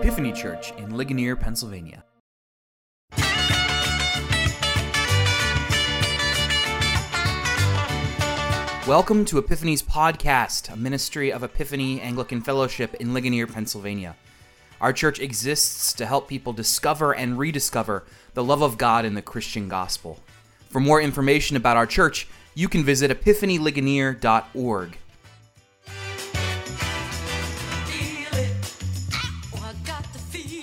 Epiphany Church in Ligonier, Pennsylvania. Welcome to Epiphany's podcast, a ministry of Epiphany Anglican Fellowship in Ligonier, Pennsylvania. Our church exists to help people discover and rediscover the love of God in the Christian gospel. For more information about our church, you can visit epiphanyligonier.org.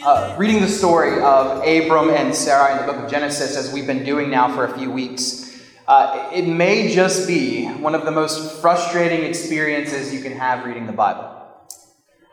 Uh, reading the story of Abram and Sarah in the book of Genesis, as we've been doing now for a few weeks, uh, it may just be one of the most frustrating experiences you can have reading the Bible.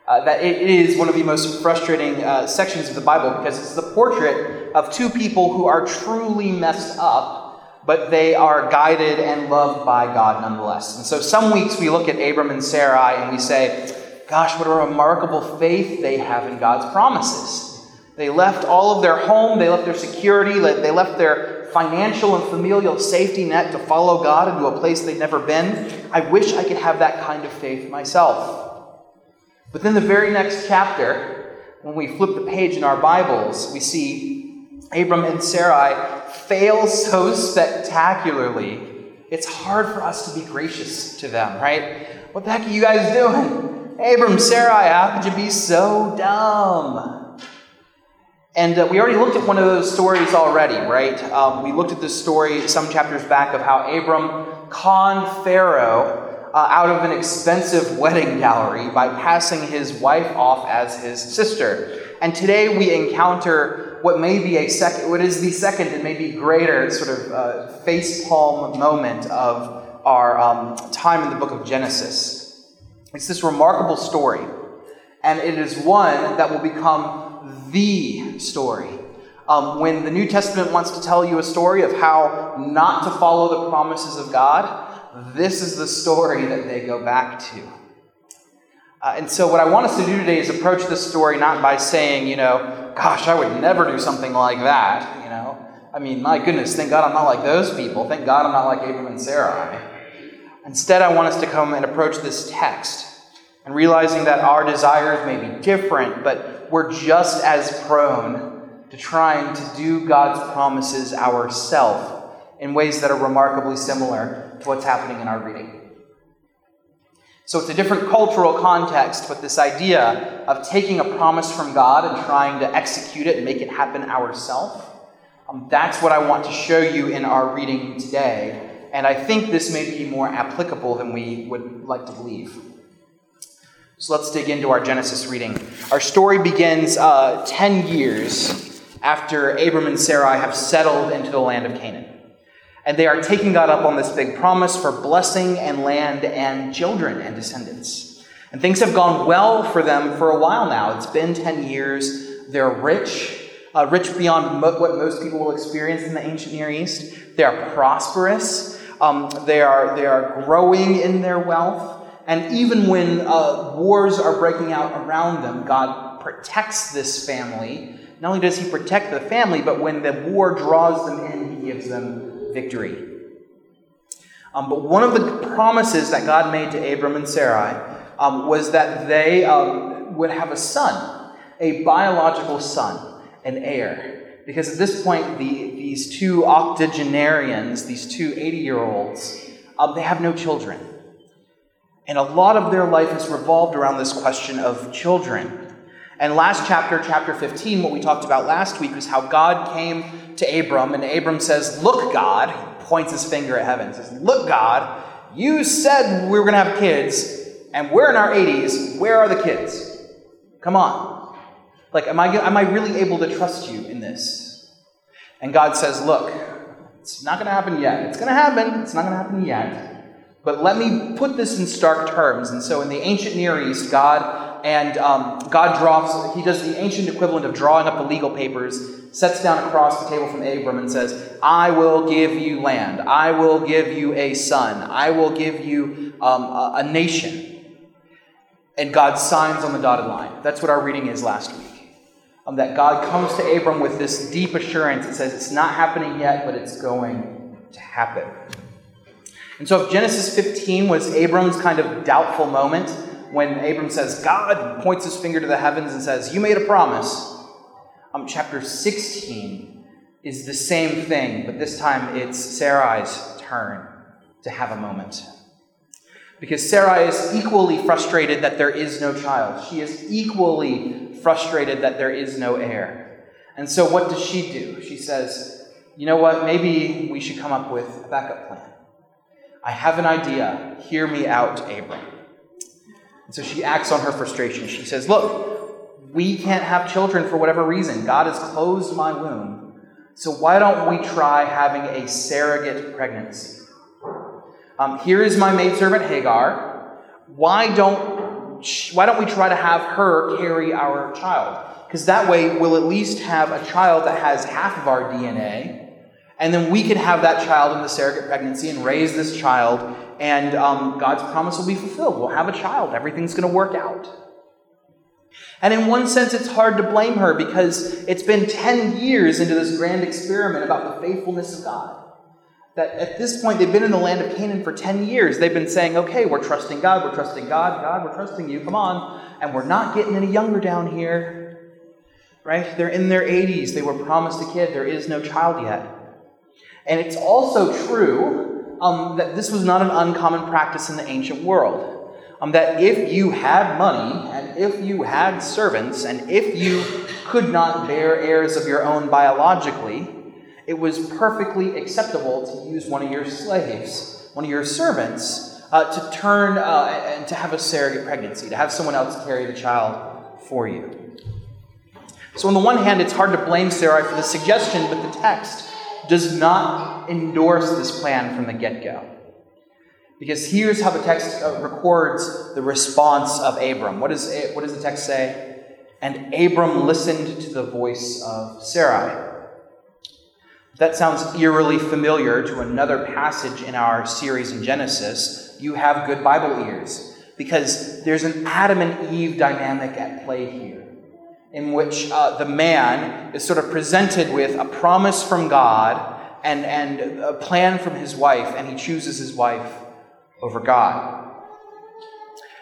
Uh, that it is one of the most frustrating uh, sections of the Bible because it's the portrait of two people who are truly messed up, but they are guided and loved by God nonetheless. And so some weeks we look at Abram and Sarai and we say, gosh, what a remarkable faith they have in God's promises. They left all of their home, they left their security, they left their financial and familial safety net to follow God into a place they'd never been. I wish I could have that kind of faith myself. But then the very next chapter, when we flip the page in our Bibles, we see Abram and Sarai fail so spectacularly, it's hard for us to be gracious to them, right? What the heck are you guys doing? Abram, Sarai, how could you be so dumb? And uh, we already looked at one of those stories already, right? Um, we looked at this story some chapters back of how Abram conned Pharaoh uh, out of an expensive wedding dowry by passing his wife off as his sister. And today we encounter what may be a second, what is the second and maybe greater sort of uh, face palm moment of our um, time in the book of Genesis. It's this remarkable story, and it is one that will become the story. Um, when the New Testament wants to tell you a story of how not to follow the promises of God, this is the story that they go back to. Uh, and so, what I want us to do today is approach this story not by saying, you know, gosh, I would never do something like that. You know, I mean, my goodness, thank God I'm not like those people. Thank God I'm not like Abram and Sarai. Instead, I want us to come and approach this text and realizing that our desires may be different, but we're just as prone to trying to do God's promises ourselves in ways that are remarkably similar to what's happening in our reading. So it's a different cultural context, but this idea of taking a promise from God and trying to execute it and make it happen ourselves, um, that's what I want to show you in our reading today. And I think this may be more applicable than we would like to believe. So let's dig into our Genesis reading. Our story begins uh, 10 years after Abram and Sarai have settled into the land of Canaan. And they are taking God up on this big promise for blessing and land and children and descendants. And things have gone well for them for a while now. It's been 10 years. They're rich, uh, rich beyond mo- what most people will experience in the ancient Near East. They are prosperous. Um, they, are, they are growing in their wealth. And even when uh, wars are breaking out around them, God protects this family. Not only does He protect the family, but when the war draws them in, He gives them victory. Um, but one of the promises that God made to Abram and Sarai um, was that they um, would have a son, a biological son, an heir. Because at this point, the, these two octogenarians, these two 80 year olds, um, they have no children. And a lot of their life is revolved around this question of children. And last chapter, chapter 15, what we talked about last week was how God came to Abram, and Abram says, Look, God, points his finger at heaven, says, Look, God, you said we were going to have kids, and we're in our 80s. Where are the kids? Come on. Like, am I, am I really able to trust you in this? And God says, Look, it's not going to happen yet. It's going to happen. It's not going to happen yet. But let me put this in stark terms. And so, in the ancient Near East, God and um, God draws, he does the ancient equivalent of drawing up the legal papers, sets down across the table from Abram and says, I will give you land. I will give you a son. I will give you um, a, a nation. And God signs on the dotted line. That's what our reading is last week. Um, that God comes to Abram with this deep assurance. It says, It's not happening yet, but it's going to happen. And so, if Genesis 15 was Abram's kind of doubtful moment, when Abram says, God points his finger to the heavens and says, You made a promise. Um, chapter 16 is the same thing, but this time it's Sarai's turn to have a moment. Because Sarai is equally frustrated that there is no child. She is equally frustrated that there is no heir. And so, what does she do? She says, You know what? Maybe we should come up with a backup plan. I have an idea. Hear me out, Abram. And so she acts on her frustration. She says, Look, we can't have children for whatever reason. God has closed my womb. So why don't we try having a surrogate pregnancy? Um, here is my maidservant Hagar. Why don't why don't we try to have her carry our child? Because that way we'll at least have a child that has half of our DNA, and then we can have that child in the surrogate pregnancy and raise this child, and um, God's promise will be fulfilled. We'll have a child. Everything's going to work out. And in one sense, it's hard to blame her because it's been 10 years into this grand experiment about the faithfulness of God. That at this point, they've been in the land of Canaan for 10 years. They've been saying, okay, we're trusting God, we're trusting God, God, we're trusting you, come on. And we're not getting any younger down here. Right? They're in their 80s. They were promised a kid. There is no child yet. And it's also true um, that this was not an uncommon practice in the ancient world. Um, that if you had money, and if you had servants, and if you could not bear heirs of your own biologically, it was perfectly acceptable to use one of your slaves, one of your servants, uh, to turn uh, and to have a surrogate pregnancy, to have someone else carry the child for you. So, on the one hand, it's hard to blame Sarai for the suggestion, but the text does not endorse this plan from the get go. Because here's how the text uh, records the response of Abram. What, is, what does the text say? And Abram listened to the voice of Sarai. That sounds eerily familiar to another passage in our series in Genesis. You have good Bible ears. Because there's an Adam and Eve dynamic at play here, in which uh, the man is sort of presented with a promise from God and, and a plan from his wife, and he chooses his wife over God.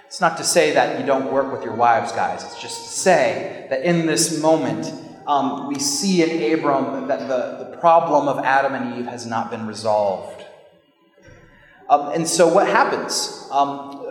It's not to say that you don't work with your wives, guys. It's just to say that in this moment, um, we see in Abram that the, the problem of Adam and Eve has not been resolved. Um, and so what happens? Um,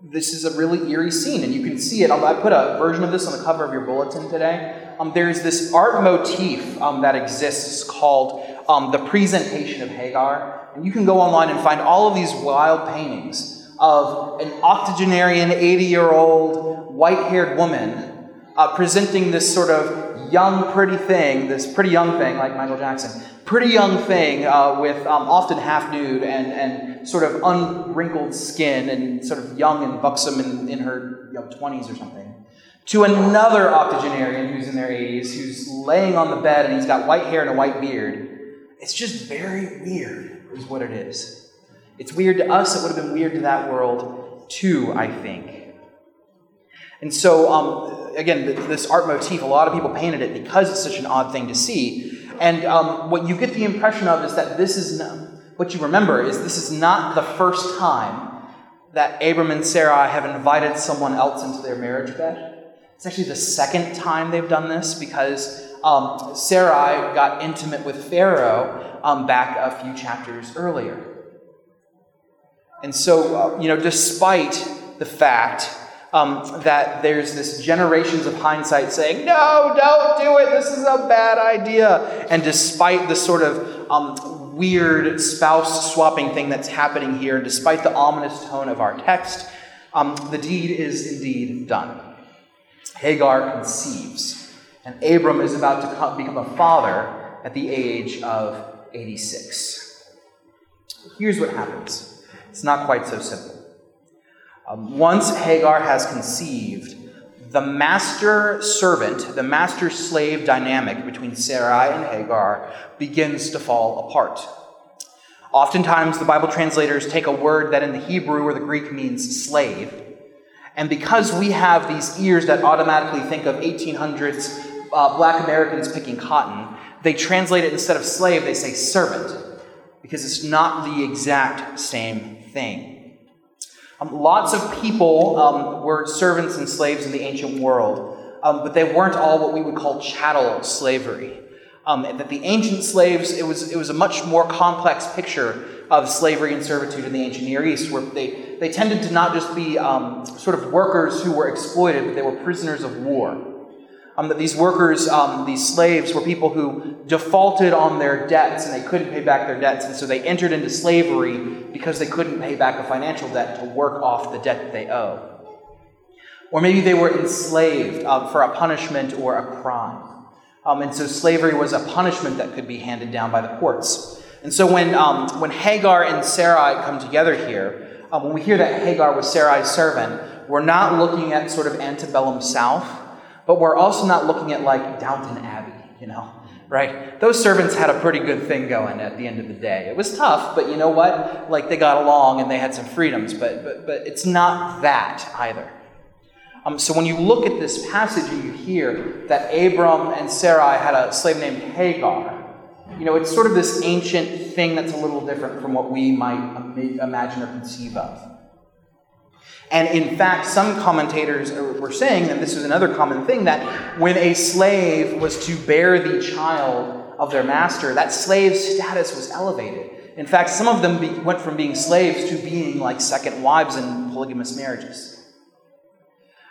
this is a really eerie scene, and you can see it. I put a version of this on the cover of your bulletin today. Um, there's this art motif um, that exists called um, the presentation of Hagar. And you can go online and find all of these wild paintings of an octogenarian, 80 year old, white haired woman uh, presenting this sort of young, pretty thing, this pretty young thing, like Michael Jackson, pretty young thing uh, with um, often half nude and, and sort of unwrinkled skin and sort of young and buxom in, in her you know, 20s or something, to another octogenarian who's in their 80s, who's laying on the bed and he's got white hair and a white beard. It's just very weird, is what it is. It's weird to us, it would have been weird to that world too, I think. And so, um, again, this art motif, a lot of people painted it because it's such an odd thing to see. And um, what you get the impression of is that this is what you remember is this is not the first time that Abram and Sarah have invited someone else into their marriage bed. It's actually the second time they've done this because um, Sarai got intimate with Pharaoh um, back a few chapters earlier. And so, uh, you know, despite the fact um, that there's this generations of hindsight saying, no, don't do it, this is a bad idea. And despite the sort of um, weird spouse swapping thing that's happening here, despite the ominous tone of our text, um, the deed is indeed done. Hagar conceives, and Abram is about to come, become a father at the age of 86. Here's what happens it's not quite so simple. Um, once Hagar has conceived, the master servant, the master slave dynamic between Sarai and Hagar begins to fall apart. Oftentimes, the Bible translators take a word that in the Hebrew or the Greek means slave, and because we have these ears that automatically think of 1800s uh, black Americans picking cotton, they translate it instead of slave, they say servant, because it's not the exact same thing. Um, lots of people um, were servants and slaves in the ancient world, um, but they weren't all what we would call chattel slavery. Um, that the ancient slaves, it was, it was a much more complex picture of slavery and servitude in the ancient Near East, where they, they tended to not just be um, sort of workers who were exploited, but they were prisoners of war. Um, that these workers, um, these slaves, were people who defaulted on their debts and they couldn't pay back their debts, and so they entered into slavery because they couldn't pay back a financial debt to work off the debt that they owe. Or maybe they were enslaved uh, for a punishment or a crime. Um, and so slavery was a punishment that could be handed down by the courts. And so when, um, when Hagar and Sarai come together here, um, when we hear that Hagar was Sarai's servant, we're not looking at sort of antebellum South, but we're also not looking at like Downton Abbey, you know, right? Those servants had a pretty good thing going at the end of the day. It was tough, but you know what? Like they got along and they had some freedoms, but, but, but it's not that either. Um, so when you look at this passage and you hear that Abram and Sarai had a slave named Hagar, you know, it's sort of this ancient thing that's a little different from what we might imagine or conceive of. And in fact, some commentators were saying, and this is another common thing, that when a slave was to bear the child of their master, that slave's status was elevated. In fact, some of them be, went from being slaves to being like second wives in polygamous marriages.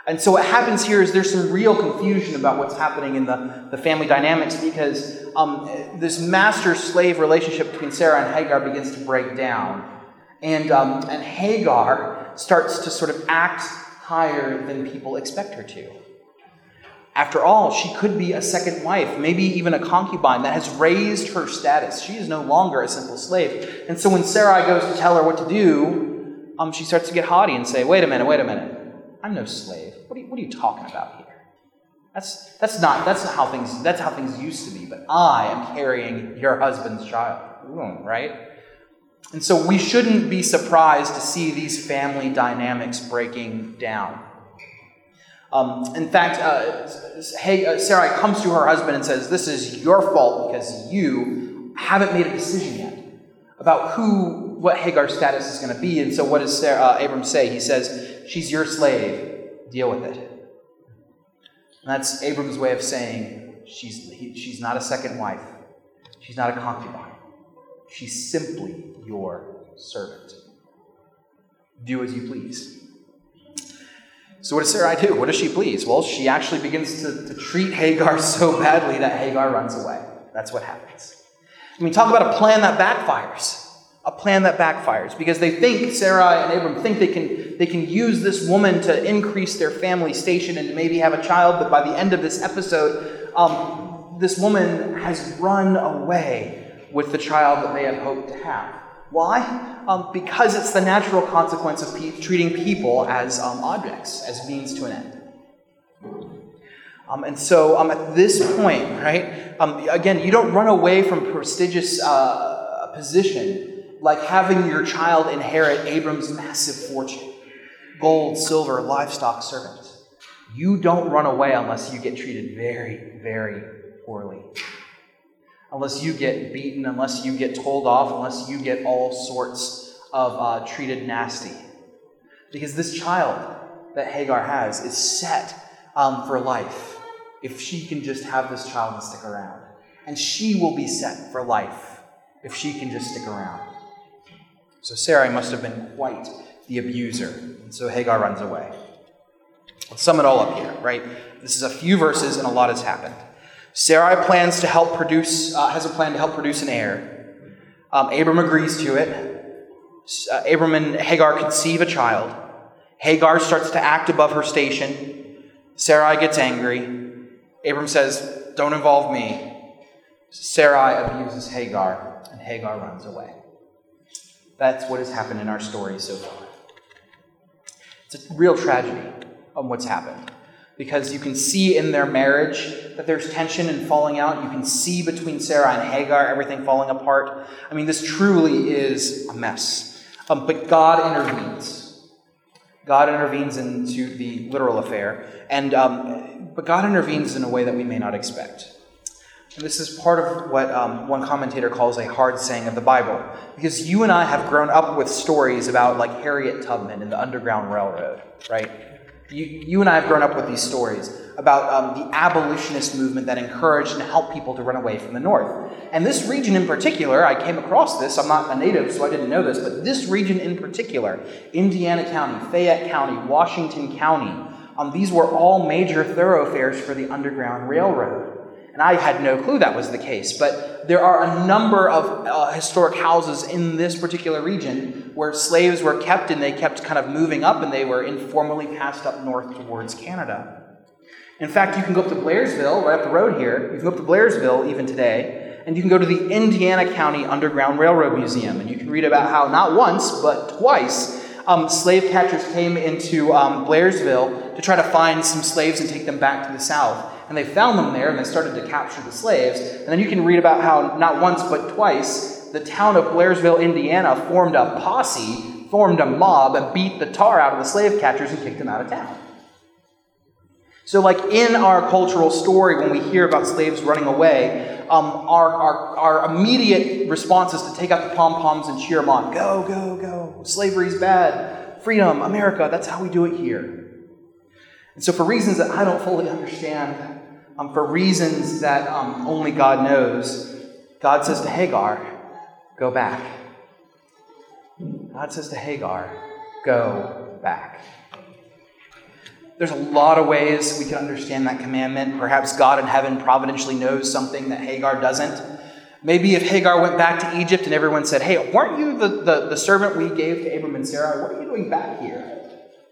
And so what happens here is there's some real confusion about what's happening in the, the family dynamics because um, this master slave relationship between Sarah and Hagar begins to break down. And, um, and Hagar starts to sort of act higher than people expect her to. After all, she could be a second wife, maybe even a concubine that has raised her status. She is no longer a simple slave. And so when Sarai goes to tell her what to do, um, she starts to get haughty and say, Wait a minute, wait a minute. I'm no slave. What are you, what are you talking about here? That's, that's not that's how things that's how things used to be. But I am carrying your husband's child, right? And so we shouldn't be surprised to see these family dynamics breaking down. Um, in fact, uh, uh, Sarai comes to her husband and says, "This is your fault because you haven't made a decision yet about who what Hagar's status is going to be. And so, what does Sarah, uh, Abram say? He says, She's your slave. Deal with it. And that's Abram's way of saying she's, he, she's not a second wife, she's not a concubine. She's simply your servant. Do as you please. So, what does Sarai do? What does she please? Well, she actually begins to, to treat Hagar so badly that Hagar runs away. That's what happens. I mean, talk about a plan that backfires a plan that backfires because they think Sarai and Abram think they can they can use this woman to increase their family station and to maybe have a child, but by the end of this episode, um, this woman has run away with the child that they had hoped to have. Why? Um, because it's the natural consequence of pe- treating people as um, objects, as means to an end. Um, and so um, at this point, right, um, again, you don't run away from prestigious uh, position like having your child inherit Abram's massive fortune gold, silver, livestock, servants. You don't run away unless you get treated very, very poorly. Unless you get beaten, unless you get told off, unless you get all sorts of uh, treated nasty. Because this child that Hagar has is set um, for life if she can just have this child and stick around. And she will be set for life if she can just stick around. So Sarai must have been quite the abuser. And so Hagar runs away. Let's sum it all up here, right? This is a few verses and a lot has happened. Sarai plans to help produce, uh, has a plan to help produce an heir. Um, Abram agrees to it. Uh, Abram and Hagar conceive a child. Hagar starts to act above her station. Sarai gets angry. Abram says, Don't involve me. Sarai abuses Hagar, and Hagar runs away. That's what has happened in our story so far. It's a real tragedy on what's happened. Because you can see in their marriage that there's tension and falling out. You can see between Sarah and Hagar everything falling apart. I mean, this truly is a mess. Um, but God intervenes. God intervenes into the literal affair. And, um, but God intervenes in a way that we may not expect. And this is part of what um, one commentator calls a hard saying of the Bible. Because you and I have grown up with stories about, like, Harriet Tubman and the Underground Railroad, right? You, you and I have grown up with these stories about um, the abolitionist movement that encouraged and helped people to run away from the North. And this region in particular, I came across this, I'm not a native, so I didn't know this, but this region in particular, Indiana County, Fayette County, Washington County, um, these were all major thoroughfares for the Underground Railroad. And I had no clue that was the case. But there are a number of uh, historic houses in this particular region where slaves were kept and they kept kind of moving up and they were informally passed up north towards Canada. In fact, you can go up to Blairsville, right up the road here. You can go up to Blairsville even today, and you can go to the Indiana County Underground Railroad Museum, and you can read about how not once, but twice, um, slave catchers came into um, Blairsville to try to find some slaves and take them back to the South and they found them there and they started to capture the slaves. And then you can read about how not once but twice the town of Blairsville, Indiana formed a posse, formed a mob, and beat the tar out of the slave catchers and kicked them out of town. So, like in our cultural story, when we hear about slaves running away, um, our, our, our immediate response is to take out the pom poms and cheer them on. Go, go, go. Slavery's bad. Freedom, America. That's how we do it here. And so, for reasons that I don't fully understand, um, for reasons that um, only God knows, God says to Hagar, Go back. God says to Hagar, Go back. There's a lot of ways we can understand that commandment. Perhaps God in heaven providentially knows something that Hagar doesn't. Maybe if Hagar went back to Egypt and everyone said, Hey, weren't you the, the, the servant we gave to Abram and Sarah? What are you doing back here?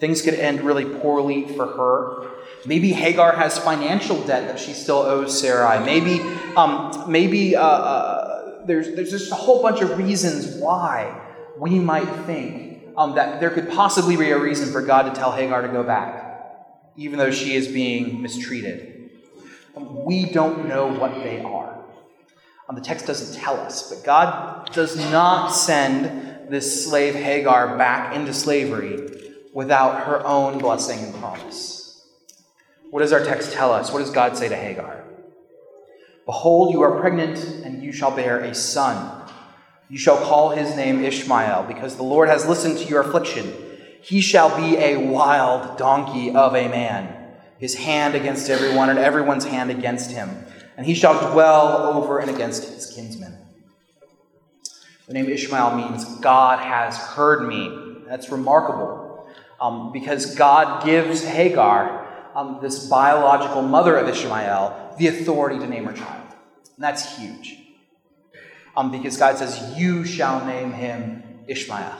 Things could end really poorly for her. Maybe Hagar has financial debt that she still owes Sarai. Maybe, um, maybe uh, uh, there's, there's just a whole bunch of reasons why we might think um, that there could possibly be a reason for God to tell Hagar to go back, even though she is being mistreated. Um, we don't know what they are. Um, the text doesn't tell us, but God does not send this slave Hagar back into slavery without her own blessing and promise. What does our text tell us? What does God say to Hagar? Behold, you are pregnant, and you shall bear a son. You shall call his name Ishmael, because the Lord has listened to your affliction. He shall be a wild donkey of a man, his hand against everyone, and everyone's hand against him. And he shall dwell over and against his kinsmen. The name Ishmael means God has heard me. That's remarkable um, because God gives Hagar, um, this biological mother of Ishmael, the authority to name her child. And that's huge. Um, because God says, You shall name him Ishmael.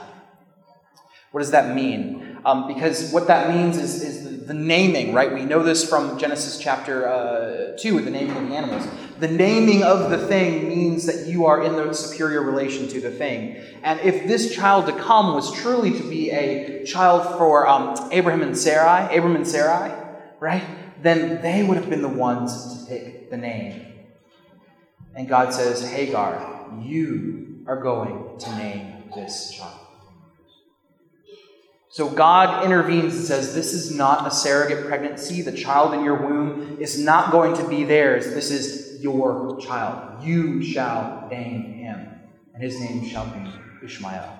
What does that mean? Um, because what that means is, is the, naming, right? We know this from Genesis chapter uh, 2 with the naming of the animals. The naming of the thing means that you are in the superior relation to the thing. And if this child to come was truly to be a child for um, Abraham and Sarai, Abraham and Sarai, right? Then they would have been the ones to pick the name. And God says, Hagar, you are going to name this child. So God intervenes and says, This is not a surrogate pregnancy. The child in your womb is not going to be theirs. This is your child. You shall name him, and his name shall be Ishmael.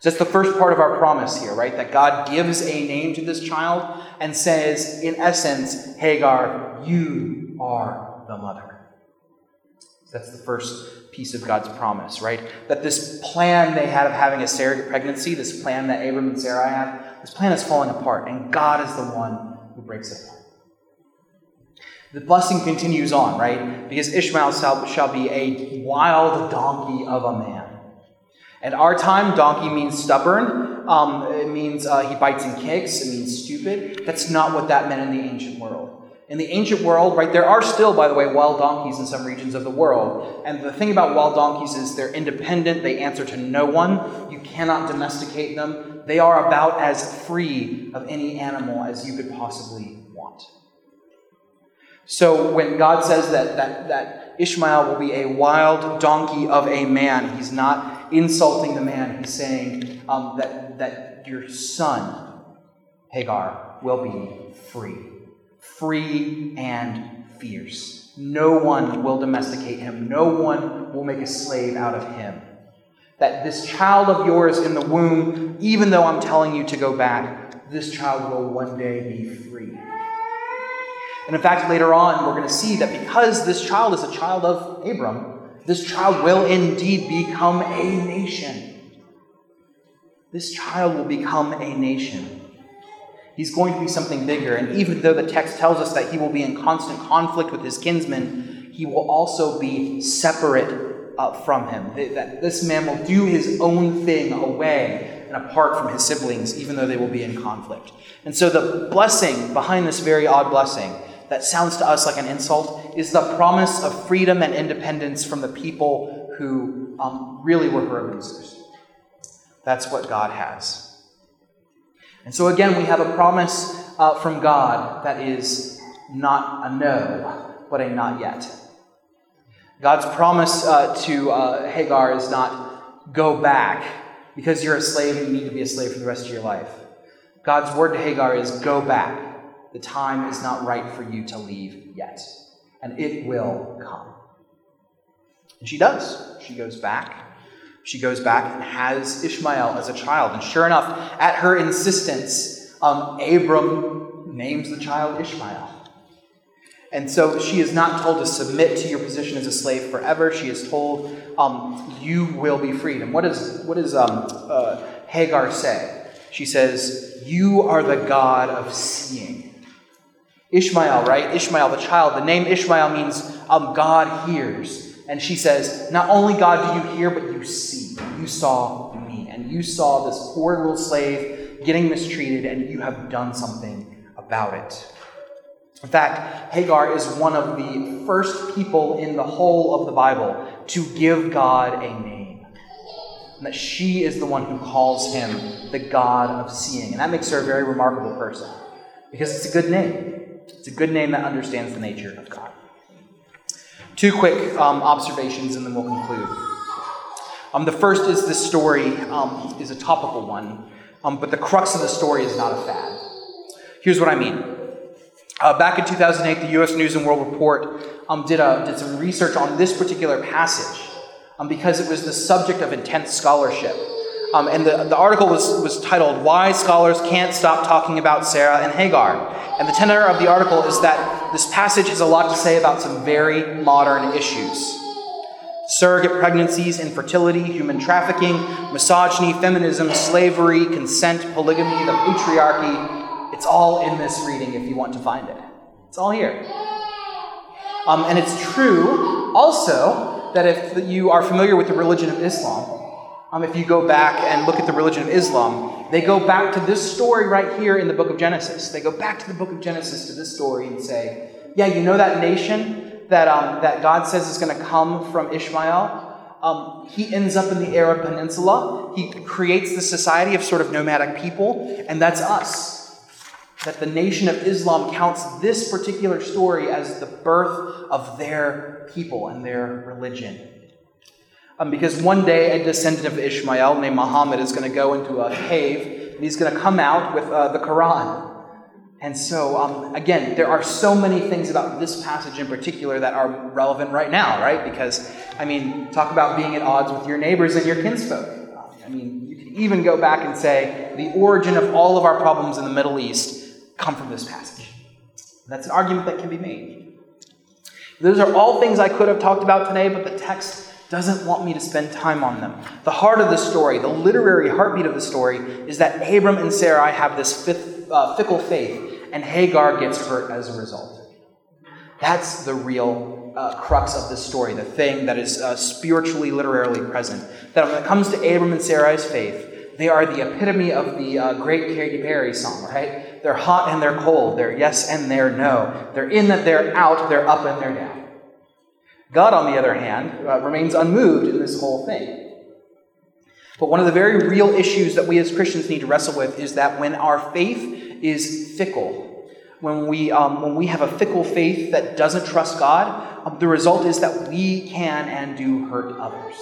So that's the first part of our promise here, right? That God gives a name to this child and says, in essence, Hagar, you are the mother. That's the first piece of God's promise, right? That this plan they had of having a surrogate pregnancy, this plan that Abram and Sarah had, this plan is falling apart, and God is the one who breaks it apart. The blessing continues on, right? Because Ishmael shall be a wild donkey of a man. And our time, donkey means stubborn. Um, it means uh, he bites and kicks. It means stupid. That's not what that meant in the ancient world. In the ancient world, right, there are still, by the way, wild donkeys in some regions of the world. And the thing about wild donkeys is they're independent, they answer to no one. You cannot domesticate them. They are about as free of any animal as you could possibly want. So when God says that, that, that Ishmael will be a wild donkey of a man, he's not insulting the man. He's saying um, that, that your son, Hagar, will be free free and fierce. no one will domesticate him, no one will make a slave out of him. That this child of yours in the womb, even though I'm telling you to go back, this child will one day be free. And in fact, later on, we're going to see that because this child is a child of Abram, this child will indeed become a nation. This child will become a nation. He's going to be something bigger. And even though the text tells us that he will be in constant conflict with his kinsmen, he will also be separate uh, from him. That this man will do his own thing away and apart from his siblings, even though they will be in conflict. And so the blessing behind this very odd blessing that sounds to us like an insult is the promise of freedom and independence from the people who um, really were her abusers. That's what God has. And so, again, we have a promise uh, from God that is not a no, but a not yet. God's promise uh, to uh, Hagar is not go back because you're a slave and you need to be a slave for the rest of your life. God's word to Hagar is go back. The time is not right for you to leave yet, and it will come. And she does. She goes back. She goes back and has Ishmael as a child. And sure enough, at her insistence, um, Abram names the child Ishmael. And so she is not told to submit to your position as a slave forever. She is told, um, you will be freed. And what does um, uh, Hagar say? She says, You are the God of seeing. Ishmael, right? Ishmael, the child. The name Ishmael means um, God hears. And she says, Not only God do you hear, but you see. You saw me. And you saw this poor little slave getting mistreated, and you have done something about it. In fact, Hagar is one of the first people in the whole of the Bible to give God a name. And that she is the one who calls him the God of seeing. And that makes her a very remarkable person because it's a good name. It's a good name that understands the nature of God. Two quick um, observations and then we'll conclude. Um, the first is this story um, is a topical one, um, but the crux of the story is not a fad. Here's what I mean. Uh, back in 2008, the U.S. News and World Report um, did, a, did some research on this particular passage um, because it was the subject of intense scholarship. Um, and the, the article was, was titled, Why Scholars Can't Stop Talking About Sarah and Hagar. And the tenor of the article is that this passage has a lot to say about some very modern issues surrogate pregnancies, infertility, human trafficking, misogyny, feminism, slavery, consent, polygamy, the patriarchy. It's all in this reading if you want to find it. It's all here. Um, and it's true also that if you are familiar with the religion of Islam, um, if you go back and look at the religion of Islam, they go back to this story right here in the book of Genesis. They go back to the book of Genesis to this story and say, Yeah, you know that nation that, um, that God says is going to come from Ishmael? Um, he ends up in the Arab Peninsula. He creates the society of sort of nomadic people, and that's us. That the nation of Islam counts this particular story as the birth of their people and their religion. Um, because one day a descendant of Ishmael named Muhammad is going to go into a cave and he's going to come out with uh, the Quran. And so, um, again, there are so many things about this passage in particular that are relevant right now, right? Because, I mean, talk about being at odds with your neighbors and your kinsfolk. I mean, you can even go back and say the origin of all of our problems in the Middle East come from this passage. That's an argument that can be made. Those are all things I could have talked about today, but the text doesn't want me to spend time on them. The heart of the story, the literary heartbeat of the story, is that Abram and Sarai have this fifth, uh, fickle faith, and Hagar gets hurt as a result. That's the real uh, crux of the story, the thing that is uh, spiritually, literarily present. That when it comes to Abram and Sarai's faith, they are the epitome of the uh, great Katy Perry song, right? They're hot and they're cold. They're yes and they're no. They're in that they're out. They're up and they're down. God, on the other hand, uh, remains unmoved in this whole thing. But one of the very real issues that we as Christians need to wrestle with is that when our faith is fickle, when we, um, when we have a fickle faith that doesn't trust God, um, the result is that we can and do hurt others.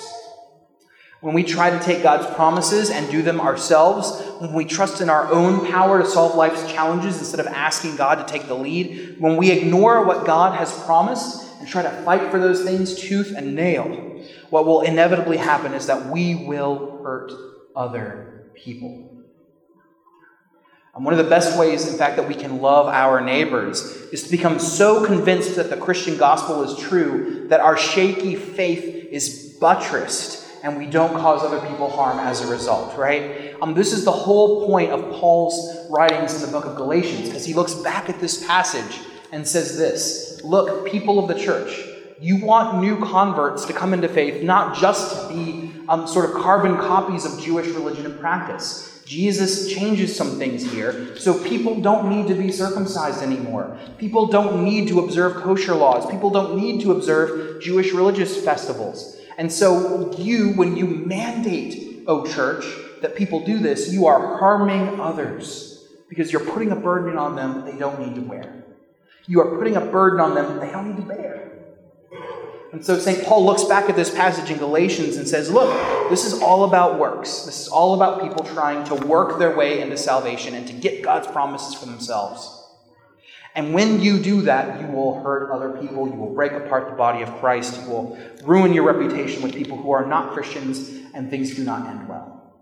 When we try to take God's promises and do them ourselves, when we trust in our own power to solve life's challenges instead of asking God to take the lead, when we ignore what God has promised and try to fight for those things tooth and nail, what will inevitably happen is that we will hurt other people. And one of the best ways, in fact, that we can love our neighbors is to become so convinced that the Christian gospel is true that our shaky faith is buttressed and we don't cause other people harm as a result, right? Um, this is the whole point of Paul's writings in the book of Galatians, because he looks back at this passage and says this Look, people of the church, you want new converts to come into faith, not just to be um, sort of carbon copies of Jewish religion and practice. Jesus changes some things here. So people don't need to be circumcised anymore. People don't need to observe kosher laws. People don't need to observe Jewish religious festivals. And so you, when you mandate, oh church, that people do this, you are harming others because you're putting a burden on them that they don't need to wear. You are putting a burden on them that they don't need to bear. And so St. Paul looks back at this passage in Galatians and says, Look, this is all about works. This is all about people trying to work their way into salvation and to get God's promises for themselves. And when you do that, you will hurt other people. You will break apart the body of Christ. You will ruin your reputation with people who are not Christians, and things do not end well.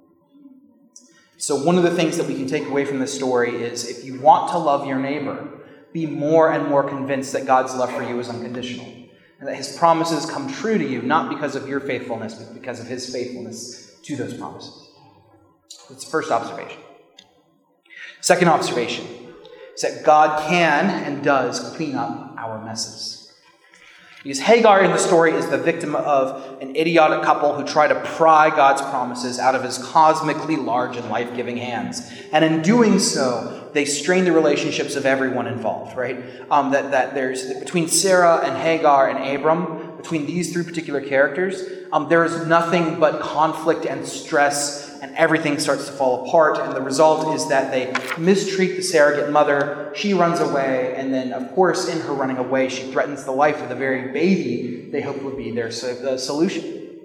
So, one of the things that we can take away from this story is if you want to love your neighbor, be more and more convinced that God's love for you is unconditional and that his promises come true to you, not because of your faithfulness, but because of his faithfulness to those promises. That's the first observation. Second observation is that God can and does clean up our messes. Because Hagar in the story is the victim of an idiotic couple who try to pry God's promises out of his cosmically large and life giving hands. And in doing so, they strain the relationships of everyone involved, right? Um, that, that there's between Sarah and Hagar and Abram, between these three particular characters, um, there is nothing but conflict and stress and everything starts to fall apart. And the result is that they mistreat the surrogate mother. She runs away, and then, of course, in her running away, she threatens the life of the very baby they hoped would be their solution.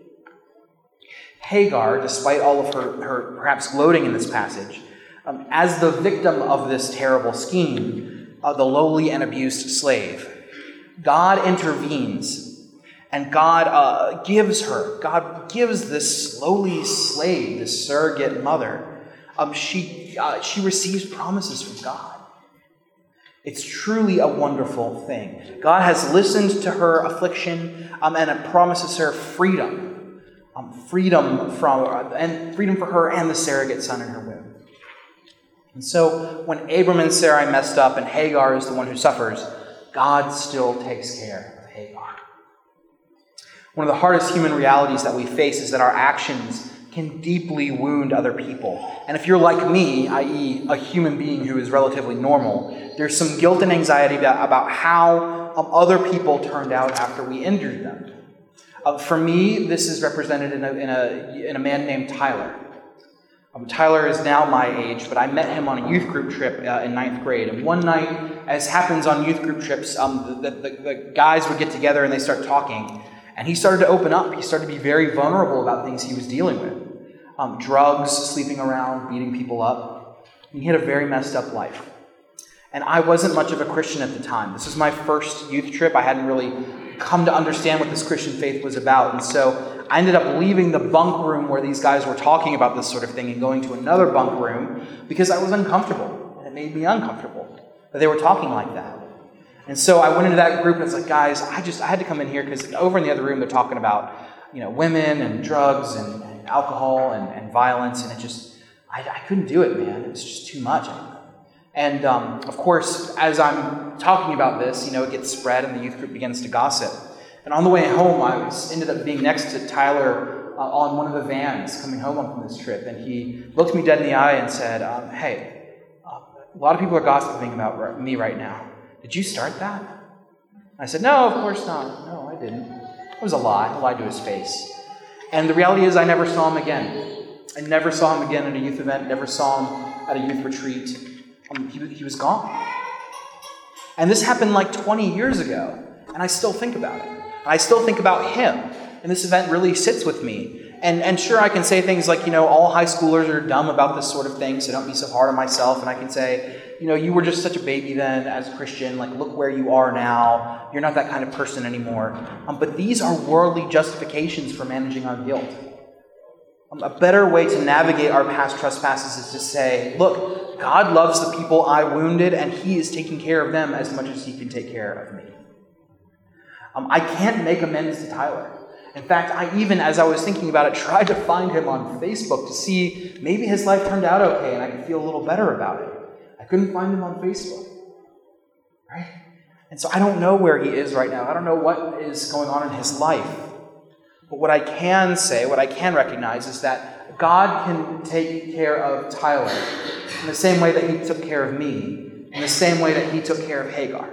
Hagar, despite all of her, her perhaps gloating in this passage, um, as the victim of this terrible scheme, uh, the lowly and abused slave, God intervenes and God uh, gives her, God gives this slowly slave, this surrogate mother, um, she, uh, she receives promises from God. It's truly a wonderful thing. God has listened to her affliction um, and it promises her freedom. Um, freedom from uh, and freedom for her and the surrogate son in her womb. And so when Abram and Sarai messed up and Hagar is the one who suffers, God still takes care one of the hardest human realities that we face is that our actions can deeply wound other people. And if you're like me, i.e., a human being who is relatively normal, there's some guilt and anxiety about how um, other people turned out after we injured them. Uh, for me, this is represented in a, in a, in a man named Tyler. Um, Tyler is now my age, but I met him on a youth group trip uh, in ninth grade. And one night, as happens on youth group trips, um, the, the, the guys would get together and they start talking. And he started to open up. He started to be very vulnerable about things he was dealing with um, drugs, sleeping around, beating people up. he had a very messed up life. And I wasn't much of a Christian at the time. This was my first youth trip. I hadn't really come to understand what this Christian faith was about. And so I ended up leaving the bunk room where these guys were talking about this sort of thing and going to another bunk room because I was uncomfortable. And it made me uncomfortable that they were talking like that. And so I went into that group and it's like, guys, I just I had to come in here because over in the other room they're talking about, you know, women and drugs and, and alcohol and, and, violence, and it just I, I, couldn't do it, man. It was just too much. And um, of course, as I'm talking about this, you know, it gets spread and the youth group begins to gossip. And on the way home, I was ended up being next to Tyler uh, on one of the vans coming home from this trip, and he looked me dead in the eye and said, um, "Hey, uh, a lot of people are gossiping about me right now." Did you start that? I said, No, of course not. No, I didn't. It was a lie. I lied to his face. And the reality is, I never saw him again. I never saw him again at a youth event, never saw him at a youth retreat. Um, he, he was gone. And this happened like 20 years ago, and I still think about it. I still think about him. And this event really sits with me. And, and sure, I can say things like, you know, all high schoolers are dumb about this sort of thing, so don't be so hard on myself. And I can say, you know, you were just such a baby then as a Christian. Like, look where you are now. You're not that kind of person anymore. Um, but these are worldly justifications for managing our guilt. Um, a better way to navigate our past trespasses is to say, look, God loves the people I wounded, and He is taking care of them as much as He can take care of me. Um, I can't make amends to Tyler. In fact, I even, as I was thinking about it, tried to find him on Facebook to see maybe his life turned out okay and I could feel a little better about it. I couldn't find him on Facebook. Right? And so I don't know where he is right now. I don't know what is going on in his life. But what I can say, what I can recognize, is that God can take care of Tyler in the same way that he took care of me, in the same way that he took care of Hagar.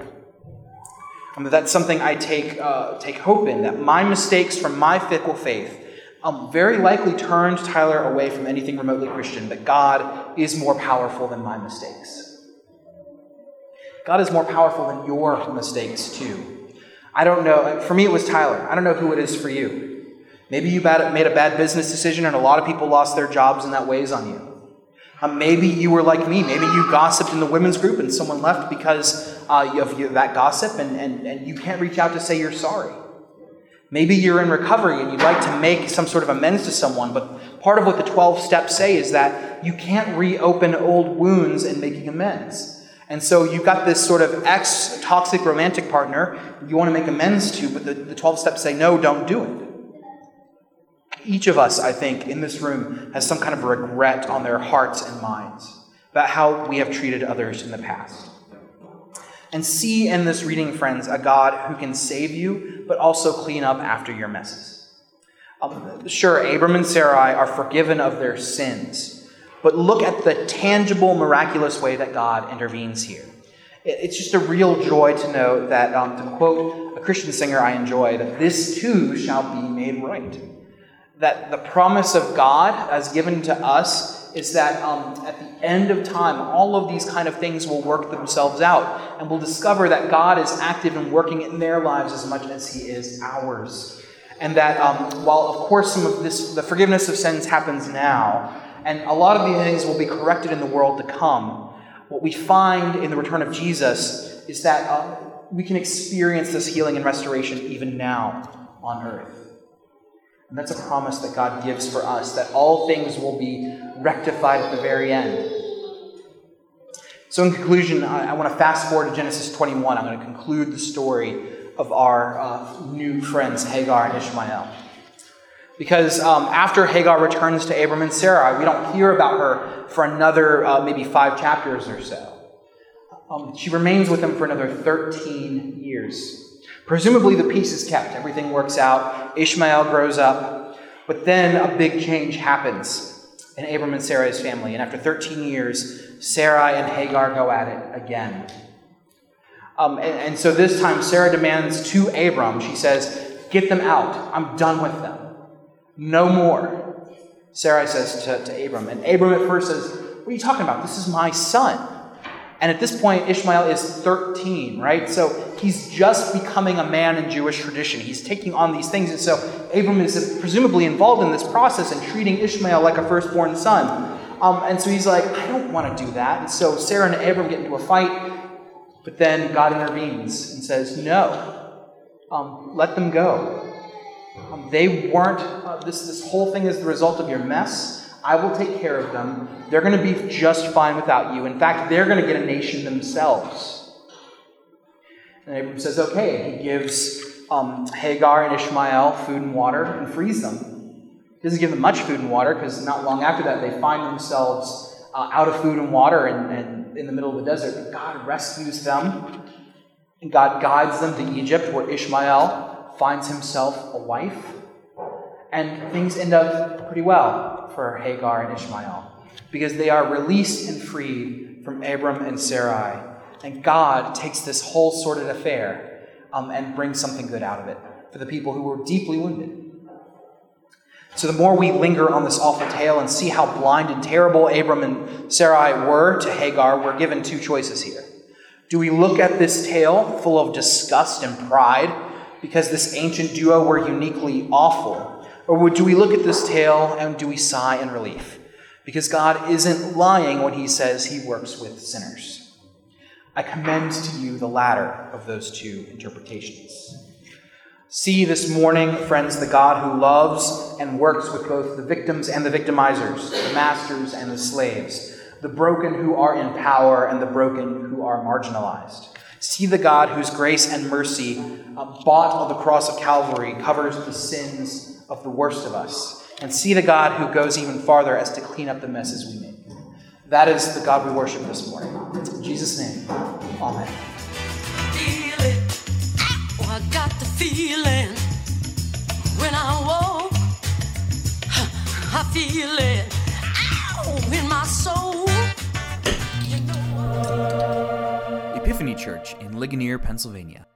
That's something I take, uh, take hope in, that my mistakes from my fickle faith um, very likely turned Tyler away from anything remotely Christian, but God is more powerful than my mistakes. God is more powerful than your mistakes, too. I don't know. For me, it was Tyler. I don't know who it is for you. Maybe you made a bad business decision and a lot of people lost their jobs and that weighs on you. Uh, maybe you were like me. Maybe you gossiped in the women's group and someone left because uh, of that gossip and, and, and you can't reach out to say you're sorry. Maybe you're in recovery and you'd like to make some sort of amends to someone, but part of what the 12 steps say is that you can't reopen old wounds in making amends. And so you've got this sort of ex toxic romantic partner you want to make amends to, but the, the 12 steps say, no, don't do it. Each of us, I think, in this room has some kind of regret on their hearts and minds about how we have treated others in the past. And see in this reading, friends, a God who can save you, but also clean up after your messes. Um, sure, Abram and Sarai are forgiven of their sins but look at the tangible, miraculous way that God intervenes here. It's just a real joy to know that, um, to quote a Christian singer I enjoy, that this too shall be made right. That the promise of God, as given to us, is that um, at the end of time, all of these kind of things will work themselves out, and we'll discover that God is active and working in their lives as much as He is ours. And that um, while, of course, some of this, the forgiveness of sins happens now, and a lot of these things will be corrected in the world to come. What we find in the return of Jesus is that uh, we can experience this healing and restoration even now on earth. And that's a promise that God gives for us, that all things will be rectified at the very end. So, in conclusion, I, I want to fast forward to Genesis 21. I'm going to conclude the story of our uh, new friends, Hagar and Ishmael. Because um, after Hagar returns to Abram and Sarai, we don't hear about her for another uh, maybe five chapters or so. Um, she remains with them for another 13 years. Presumably, the peace is kept, everything works out, Ishmael grows up, but then a big change happens in Abram and Sarai's family. And after 13 years, Sarai and Hagar go at it again. Um, and, and so this time, Sarah demands to Abram, she says, Get them out. I'm done with them. No more. Sarai says to, to Abram. And Abram at first says, What are you talking about? This is my son. And at this point, Ishmael is 13, right? So he's just becoming a man in Jewish tradition. He's taking on these things. And so Abram is presumably involved in this process and treating Ishmael like a firstborn son. Um, and so he's like, I don't want to do that. And so Sarah and Abram get into a fight. But then God intervenes and says, No, um, let them go. Um, they weren't, uh, this, this whole thing is the result of your mess. I will take care of them. They're going to be just fine without you. In fact, they're going to get a nation themselves. And Abram says, okay. He gives um, Hagar and Ishmael food and water and frees them. He doesn't give them much food and water because not long after that they find themselves uh, out of food and water and, and in the middle of the desert. But God rescues them and God guides them to Egypt where Ishmael finds himself a wife, and things end up pretty well for Hagar and Ishmael because they are released and freed from Abram and Sarai. And God takes this whole sordid affair um, and brings something good out of it for the people who were deeply wounded. So, the more we linger on this awful tale and see how blind and terrible Abram and Sarai were to Hagar, we're given two choices here. Do we look at this tale full of disgust and pride because this ancient duo were uniquely awful? Or do we look at this tale and do we sigh in relief? Because God isn't lying when he says he works with sinners. I commend to you the latter of those two interpretations. See this morning, friends, the God who loves and works with both the victims and the victimizers, the masters and the slaves, the broken who are in power and the broken who are marginalized. See the God whose grace and mercy, uh, bought on the cross of Calvary, covers the sins of the worst of us. And see the God who goes even farther as to clean up the messes we make. That is the God we worship this morning. In Jesus' name, Amen. Oh, I got the feeling when I woke. I feel it in my soul. Epiphany Church in Ligonier, Pennsylvania.